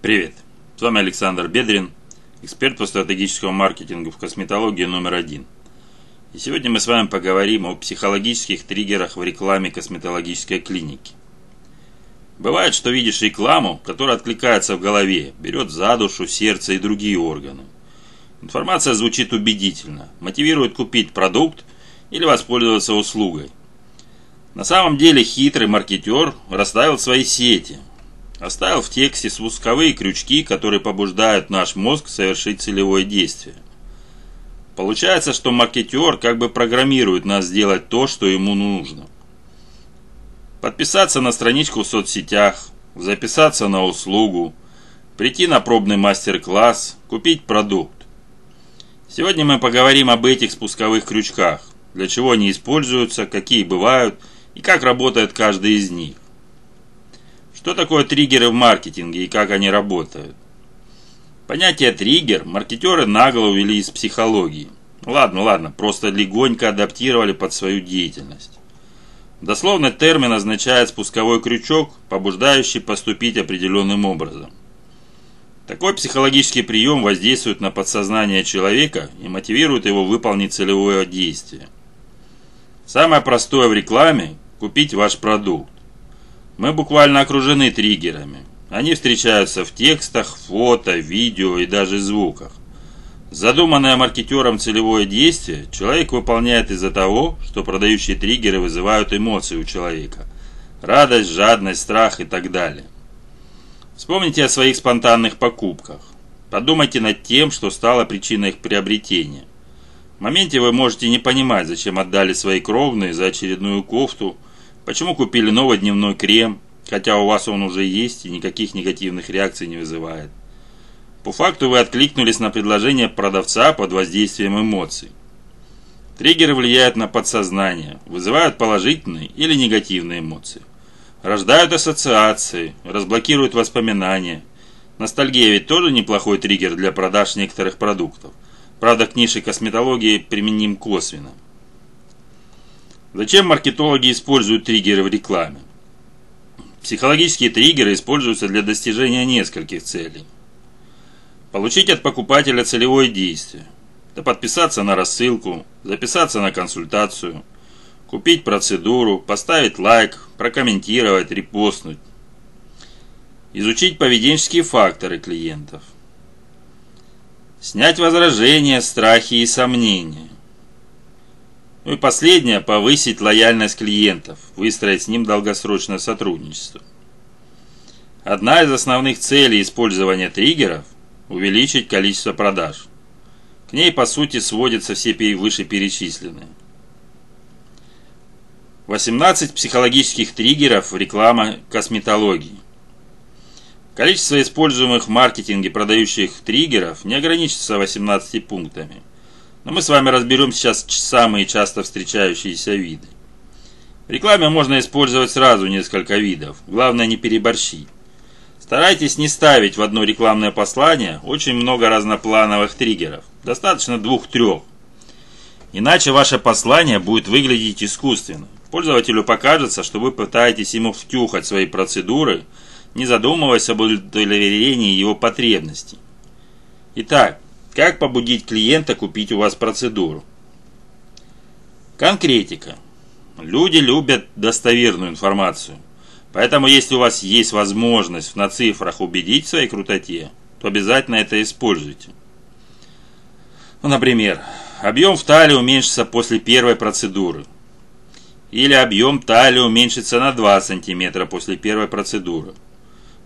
Привет! С вами Александр Бедрин, эксперт по стратегическому маркетингу в косметологии номер один. И сегодня мы с вами поговорим о психологических триггерах в рекламе косметологической клиники. Бывает, что видишь рекламу, которая откликается в голове, берет за душу, сердце и другие органы. Информация звучит убедительно, мотивирует купить продукт или воспользоваться услугой. На самом деле хитрый маркетер расставил свои сети, Оставил в тексте спусковые крючки, которые побуждают наш мозг совершить целевое действие. Получается, что маркетер как бы программирует нас сделать то, что ему нужно. Подписаться на страничку в соцсетях, записаться на услугу, прийти на пробный мастер-класс, купить продукт. Сегодня мы поговорим об этих спусковых крючках, для чего они используются, какие бывают и как работает каждый из них. Что такое триггеры в маркетинге и как они работают? Понятие триггер маркетеры нагло увели из психологии. Ладно, ладно, просто легонько адаптировали под свою деятельность. Дословно термин означает спусковой крючок, побуждающий поступить определенным образом. Такой психологический прием воздействует на подсознание человека и мотивирует его выполнить целевое действие. Самое простое в рекламе – купить ваш продукт. Мы буквально окружены триггерами. Они встречаются в текстах, фото, видео и даже звуках. Задуманное маркетером целевое действие человек выполняет из-за того, что продающие триггеры вызывают эмоции у человека. Радость, жадность, страх и так далее. Вспомните о своих спонтанных покупках. Подумайте над тем, что стало причиной их приобретения. В моменте вы можете не понимать, зачем отдали свои кровные за очередную кофту – Почему купили новый дневной крем, хотя у вас он уже есть и никаких негативных реакций не вызывает? По факту вы откликнулись на предложение продавца под воздействием эмоций. Триггеры влияют на подсознание, вызывают положительные или негативные эмоции. Рождают ассоциации, разблокируют воспоминания. Ностальгия ведь тоже неплохой триггер для продаж некоторых продуктов. Правда, к нише косметологии применим косвенно. Зачем маркетологи используют триггеры в рекламе? Психологические триггеры используются для достижения нескольких целей. Получить от покупателя целевое действие. Это подписаться на рассылку, записаться на консультацию, купить процедуру, поставить лайк, прокомментировать, репостнуть. Изучить поведенческие факторы клиентов. Снять возражения, страхи и сомнения. Ну и последнее – повысить лояльность клиентов, выстроить с ним долгосрочное сотрудничество. Одна из основных целей использования триггеров – увеличить количество продаж. К ней, по сути, сводятся все вышеперечисленные. 18 психологических триггеров реклама косметологии. Количество используемых в маркетинге продающих триггеров не ограничится 18 пунктами. Но мы с вами разберем сейчас самые часто встречающиеся виды. В рекламе можно использовать сразу несколько видов, главное не переборщить. Старайтесь не ставить в одно рекламное послание очень много разноплановых триггеров, достаточно двух-трех. Иначе ваше послание будет выглядеть искусственно. Пользователю покажется, что вы пытаетесь ему втюхать свои процедуры, не задумываясь об удовлетворении его потребностей. Итак, как побудить клиента купить у вас процедуру? Конкретика. Люди любят достоверную информацию. Поэтому, если у вас есть возможность на цифрах убедить в своей крутоте, то обязательно это используйте. Ну, например, объем в талии уменьшится после первой процедуры. Или объем талии уменьшится на 2 см после первой процедуры.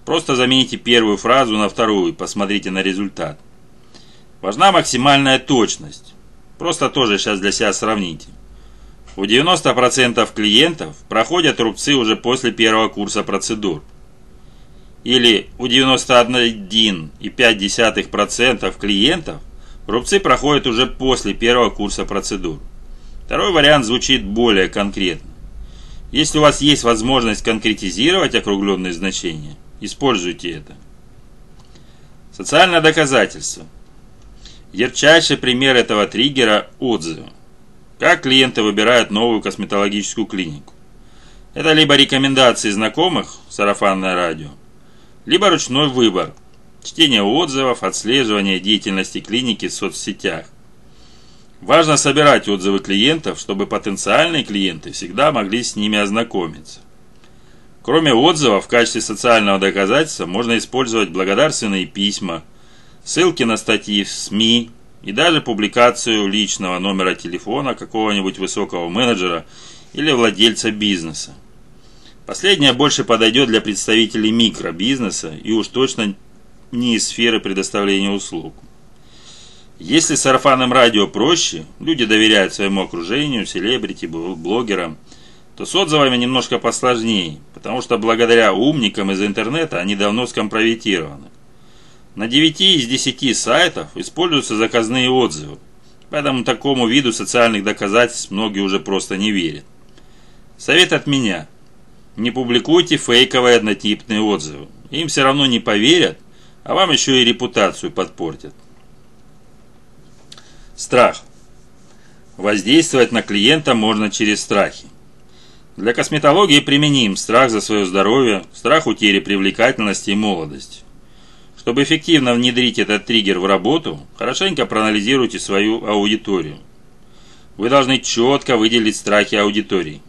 Просто замените первую фразу на вторую и посмотрите на результат. Важна максимальная точность. Просто тоже сейчас для себя сравните. У 90% клиентов проходят рубцы уже после первого курса процедур. Или у 91,5% клиентов рубцы проходят уже после первого курса процедур. Второй вариант звучит более конкретно. Если у вас есть возможность конкретизировать округленные значения, используйте это. Социальное доказательство – Ярчайший пример этого триггера – отзывы. Как клиенты выбирают новую косметологическую клинику. Это либо рекомендации знакомых, сарафанное радио, либо ручной выбор. чтение отзывов, отслеживание деятельности клиники в соцсетях. Важно собирать отзывы клиентов, чтобы потенциальные клиенты всегда могли с ними ознакомиться. Кроме отзывов, в качестве социального доказательства можно использовать благодарственные письма, ссылки на статьи в СМИ и даже публикацию личного номера телефона какого-нибудь высокого менеджера или владельца бизнеса. Последнее больше подойдет для представителей микробизнеса и уж точно не из сферы предоставления услуг. Если с сарафанным радио проще, люди доверяют своему окружению, селебрити, блогерам – то с отзывами немножко посложнее, потому что благодаря умникам из интернета они давно скомпрометированы. На 9 из 10 сайтов используются заказные отзывы, поэтому такому виду социальных доказательств многие уже просто не верят. Совет от меня. Не публикуйте фейковые однотипные отзывы. Им все равно не поверят, а вам еще и репутацию подпортят. Страх. Воздействовать на клиента можно через страхи. Для косметологии применим страх за свое здоровье, страх утери привлекательности и молодости. Чтобы эффективно внедрить этот триггер в работу, хорошенько проанализируйте свою аудиторию. Вы должны четко выделить страхи аудитории.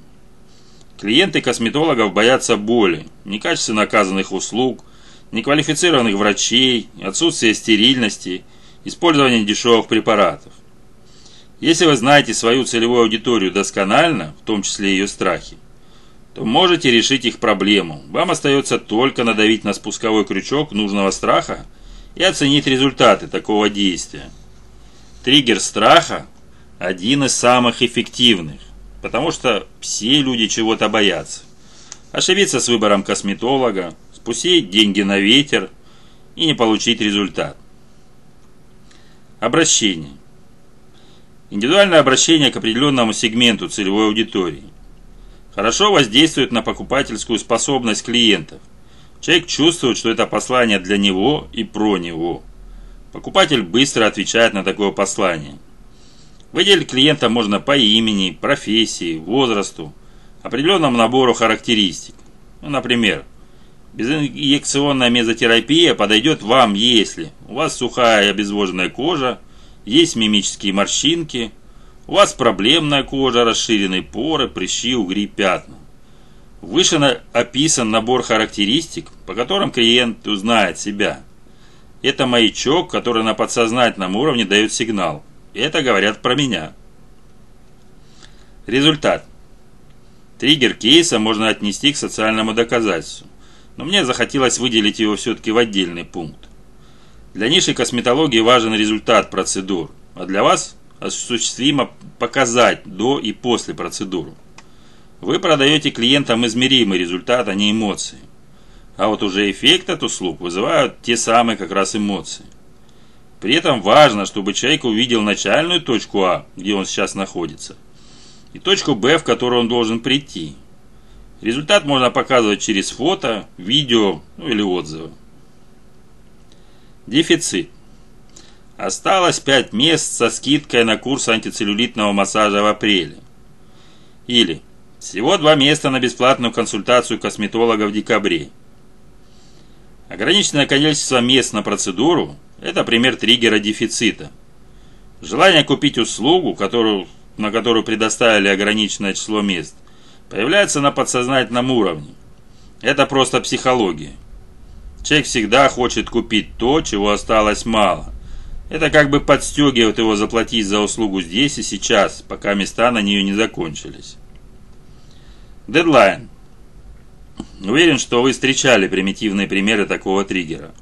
Клиенты косметологов боятся боли, некачественно оказанных услуг, неквалифицированных врачей, отсутствия стерильности, использования дешевых препаратов. Если вы знаете свою целевую аудиторию досконально, в том числе ее страхи, то можете решить их проблему. Вам остается только надавить на спусковой крючок нужного страха и оценить результаты такого действия. Триггер страха – один из самых эффективных, потому что все люди чего-то боятся. Ошибиться с выбором косметолога, спустить деньги на ветер и не получить результат. Обращение. Индивидуальное обращение к определенному сегменту целевой аудитории. Хорошо воздействует на покупательскую способность клиентов. Человек чувствует, что это послание для него и про него. Покупатель быстро отвечает на такое послание. Выделить клиента можно по имени, профессии, возрасту, определенному набору характеристик. Ну, например, безинъекционная мезотерапия подойдет вам, если у вас сухая и обезвоженная кожа, есть мимические морщинки, у вас проблемная кожа, расширенные поры, прыщи, угри, пятна. Выше описан набор характеристик, по которым клиент узнает себя. Это маячок, который на подсознательном уровне дает сигнал. Это говорят про меня. Результат. Триггер кейса можно отнести к социальному доказательству, но мне захотелось выделить его все-таки в отдельный пункт. Для ниши косметологии важен результат процедур, а для вас осуществимо показать до и после процедуры. Вы продаете клиентам измеримый результат, а не эмоции. А вот уже эффект от услуг вызывают те самые как раз эмоции. При этом важно, чтобы человек увидел начальную точку А, где он сейчас находится, и точку Б, в которую он должен прийти. Результат можно показывать через фото, видео ну, или отзывы. Дефицит. Осталось 5 мест со скидкой на курс антицеллюлитного массажа в апреле. Или всего два места на бесплатную консультацию косметолога в декабре. Ограниченное количество мест на процедуру – это пример триггера дефицита. Желание купить услугу, которую, на которую предоставили ограниченное число мест, появляется на подсознательном уровне. Это просто психология. Человек всегда хочет купить то, чего осталось мало. Это как бы подстегивает его заплатить за услугу здесь и сейчас, пока места на нее не закончились. Дедлайн. Уверен, что вы встречали примитивные примеры такого триггера.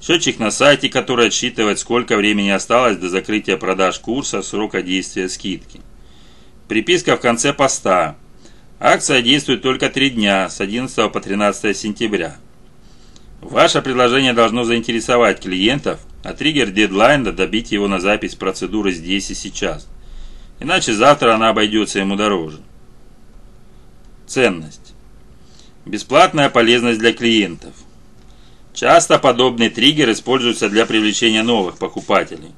Счетчик на сайте, который отсчитывает, сколько времени осталось до закрытия продаж курса, срока действия скидки. Приписка в конце поста. Акция действует только 3 дня, с 11 по 13 сентября. Ваше предложение должно заинтересовать клиентов, а триггер дедлайна добить его на запись процедуры здесь и сейчас. Иначе завтра она обойдется ему дороже. Ценность. Бесплатная полезность для клиентов. Часто подобный триггер используется для привлечения новых покупателей.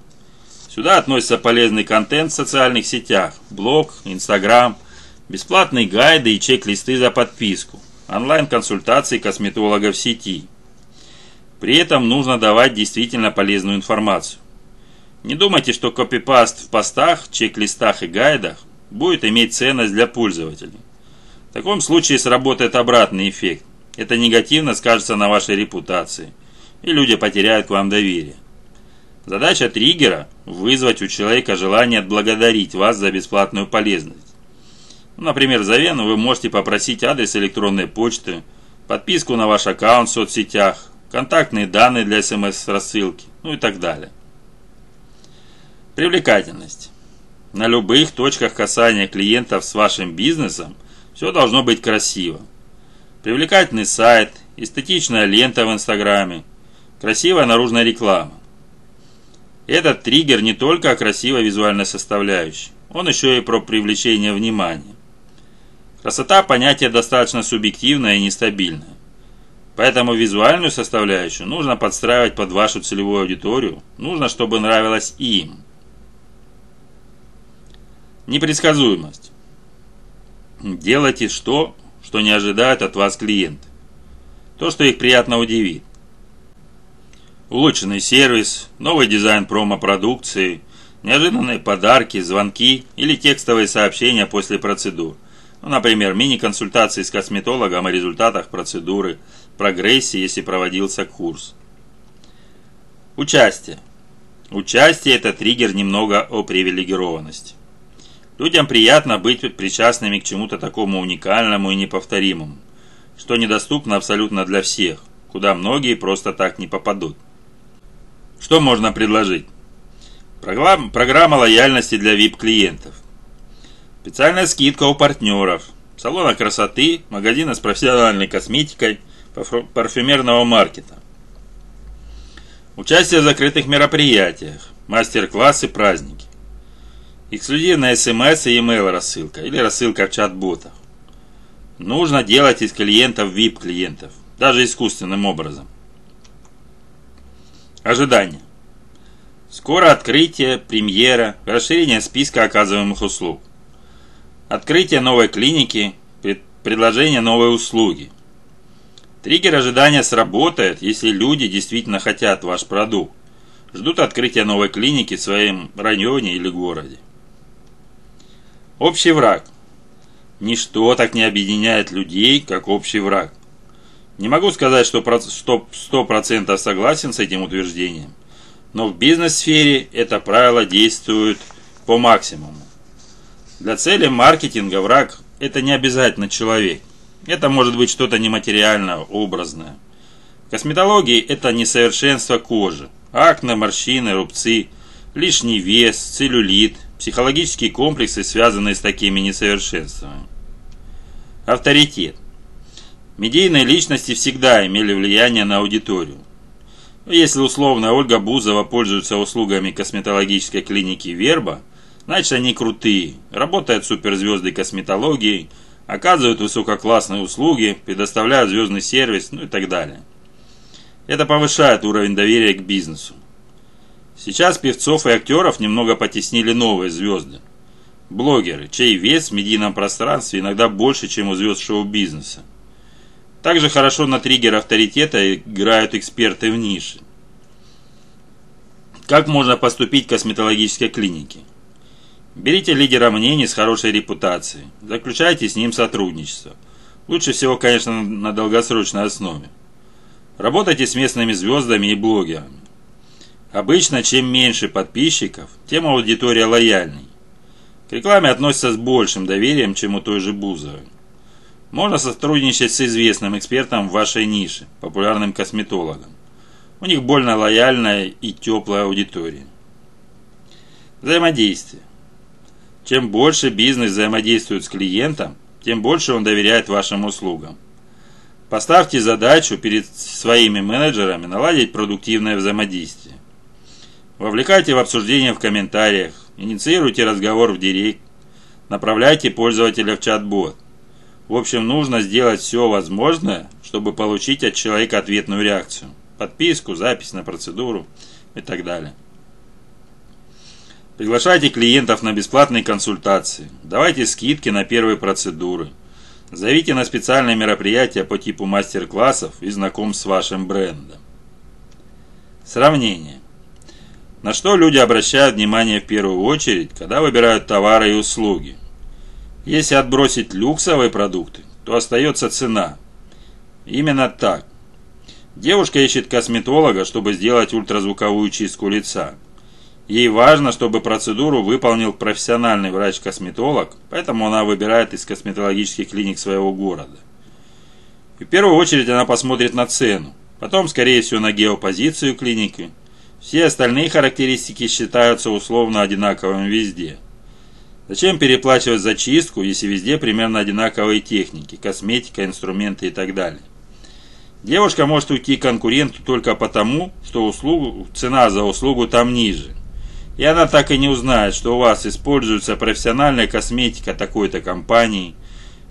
Сюда относится полезный контент в социальных сетях, блог, инстаграм, бесплатные гайды и чек-листы за подписку, онлайн-консультации косметологов в сети – При этом нужно давать действительно полезную информацию. Не думайте, что копипаст в постах, чек-листах и гайдах будет иметь ценность для пользователей. В таком случае сработает обратный эффект. Это негативно скажется на вашей репутации, и люди потеряют к вам доверие. Задача триггера – вызвать у человека желание отблагодарить вас за бесплатную полезность. Например, за вену вы можете попросить адрес электронной почты, подписку на ваш аккаунт в соцсетях, контактные данные для смс-рассылки, ну и так далее. Привлекательность. На любых точках касания клиентов с вашим бизнесом все должно быть красиво. Привлекательный сайт, эстетичная лента в Инстаграме, красивая наружная реклама. Этот триггер не только о красивой визуальной составляющей, он еще и про привлечение внимания. Красота – понятие достаточно субъективное и нестабильное. Поэтому визуальную составляющую нужно подстраивать под вашу целевую аудиторию, нужно, чтобы нравилось им. Непредсказуемость. Делайте что, что не ожидают от вас клиенты. То, что их приятно удивит. Улучшенный сервис, новый дизайн промо-продукции, неожиданные подарки, звонки или текстовые сообщения после процедур. Ну, например, мини-консультации с косметологом о результатах процедуры, прогрессе, если проводился курс. Участие. Участие – это триггер немного о привилегированности. Людям приятно быть причастными к чему-то такому уникальному и неповторимому, что недоступно абсолютно для всех, куда многие просто так не попадут. Что можно предложить? Программа, программа лояльности для VIP-клиентов. Специальная скидка у партнеров. Салона красоты, магазина с профессиональной косметикой, парфюмерного маркета. Участие в закрытых мероприятиях, мастер-классы, праздники. Эксклюзивная смс и email рассылка или рассылка в чат-ботах. Нужно делать из клиентов VIP-клиентов, даже искусственным образом. Ожидания. Скоро открытие, премьера, расширение списка оказываемых услуг. Открытие новой клиники, предложение новой услуги. Триггер ожидания сработает, если люди действительно хотят ваш продукт. Ждут открытия новой клиники в своем районе или городе. Общий враг. Ничто так не объединяет людей, как общий враг. Не могу сказать, что 100% согласен с этим утверждением, но в бизнес-сфере это правило действует по максимуму. Для цели маркетинга враг – это не обязательно человек. Это может быть что-то нематериальное, образное. В косметологии это несовершенство кожи, акне, морщины, рубцы, лишний вес, целлюлит, психологические комплексы, связанные с такими несовершенствами. Авторитет. Медийные личности всегда имели влияние на аудиторию. Если условно Ольга Бузова пользуется услугами косметологической клиники «Верба», значит они крутые, работают суперзвезды косметологии, оказывают высококлассные услуги, предоставляют звездный сервис, ну и так далее. Это повышает уровень доверия к бизнесу. Сейчас певцов и актеров немного потеснили новые звезды. Блогеры, чей вес в медийном пространстве иногда больше, чем у звезд шоу-бизнеса. Также хорошо на триггер авторитета играют эксперты в нише. Как можно поступить в косметологической клинике? Берите лидера мнений с хорошей репутацией, заключайте с ним сотрудничество. Лучше всего, конечно, на долгосрочной основе. Работайте с местными звездами и блогерами. Обычно, чем меньше подписчиков, тем аудитория лояльней. К рекламе относятся с большим доверием, чем у той же Бузовой. Можно сотрудничать с известным экспертом в вашей нише, популярным косметологом. У них больно лояльная и теплая аудитория. Взаимодействие. Чем больше бизнес взаимодействует с клиентом, тем больше он доверяет вашим услугам. Поставьте задачу перед своими менеджерами наладить продуктивное взаимодействие. Вовлекайте в обсуждение в комментариях, инициируйте разговор в директ, направляйте пользователя в чат-бот. В общем, нужно сделать все возможное, чтобы получить от человека ответную реакцию. Подписку, запись на процедуру и так далее. Приглашайте клиентов на бесплатные консультации. Давайте скидки на первые процедуры. Зовите на специальные мероприятия по типу мастер-классов и знакомств с вашим брендом. Сравнение. На что люди обращают внимание в первую очередь, когда выбирают товары и услуги? Если отбросить люксовые продукты, то остается цена. Именно так. Девушка ищет косметолога, чтобы сделать ультразвуковую чистку лица. Ей важно, чтобы процедуру выполнил профессиональный врач-косметолог, поэтому она выбирает из косметологических клиник своего города. И в первую очередь она посмотрит на цену, потом, скорее всего, на геопозицию клиники. Все остальные характеристики считаются условно одинаковыми везде. Зачем переплачивать за чистку, если везде примерно одинаковые техники, косметика, инструменты и так далее? Девушка может уйти к конкуренту только потому, что услугу, цена за услугу там ниже. И она так и не узнает, что у вас используется профессиональная косметика такой-то компании,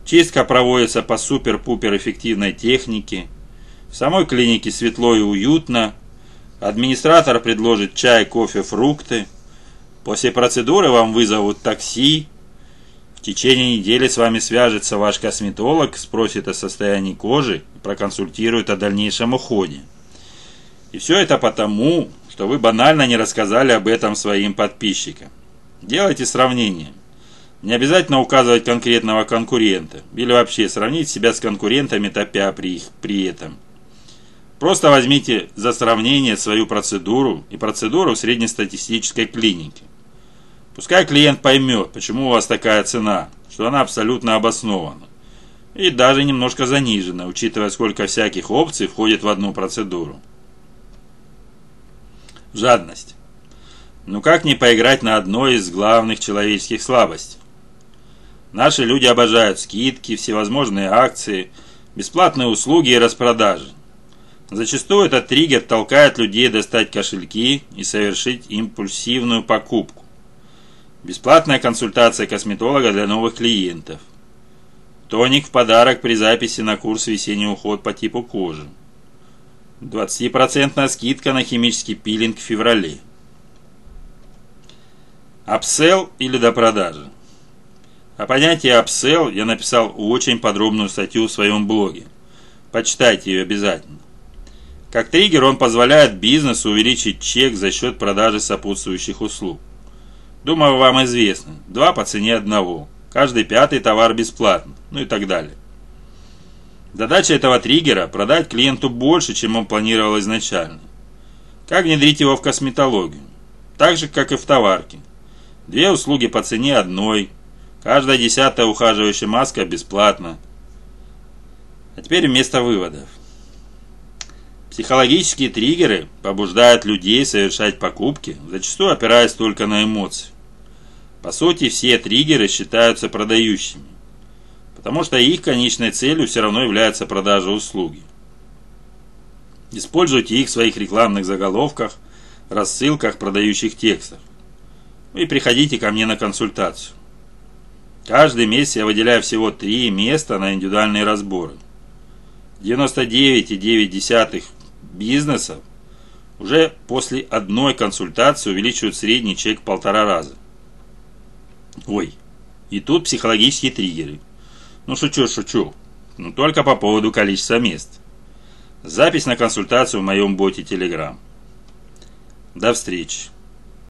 чистка проводится по супер-пупер эффективной технике, в самой клинике светло и уютно, администратор предложит чай, кофе, фрукты, после процедуры вам вызовут такси, в течение недели с вами свяжется ваш косметолог, спросит о состоянии кожи и проконсультирует о дальнейшем уходе. И все это потому, что вы банально не рассказали об этом своим подписчикам. Делайте сравнение. Не обязательно указывать конкретного конкурента или вообще сравнить себя с конкурентами, топя при, их, при этом. Просто возьмите за сравнение свою процедуру и процедуру в среднестатистической клинике. Пускай клиент поймет, почему у вас такая цена, что она абсолютно обоснована. И даже немножко занижена, учитывая, сколько всяких опций входит в одну процедуру. Жадность. Ну как не поиграть на одной из главных человеческих слабостей? Наши люди обожают скидки, всевозможные акции, бесплатные услуги и распродажи. Зачастую этот триггер толкает людей достать кошельки и совершить импульсивную покупку. Бесплатная консультация косметолога для новых клиентов. Тоник в подарок при записи на курс «Весенний уход по типу кожи». 20% скидка на химический пилинг в феврале. Апсел или до продажи. О понятии апсел я написал очень подробную статью в своем блоге. Почитайте ее обязательно. Как триггер он позволяет бизнесу увеличить чек за счет продажи сопутствующих услуг. Думаю, вам известно. Два по цене одного. Каждый пятый товар бесплатно. Ну и так далее. Задача этого триггера – продать клиенту больше, чем он планировал изначально. Как внедрить его в косметологию? Так же, как и в товарке. Две услуги по цене одной. Каждая десятая ухаживающая маска бесплатна. А теперь вместо выводов. Психологические триггеры побуждают людей совершать покупки, зачастую опираясь только на эмоции. По сути, все триггеры считаются продающими, потому что их конечной целью все равно является продажа услуги. Используйте их в своих рекламных заголовках, рассылках, продающих текстах. И приходите ко мне на консультацию. Каждый месяц я выделяю всего три места на индивидуальные разборы. 99,9 бизнесов уже после одной консультации увеличивают средний чек в полтора раза. Ой, и тут психологические триггеры. Ну шучу, шучу. Но только по поводу количества мест. Запись на консультацию в моем боте Telegram. До встречи.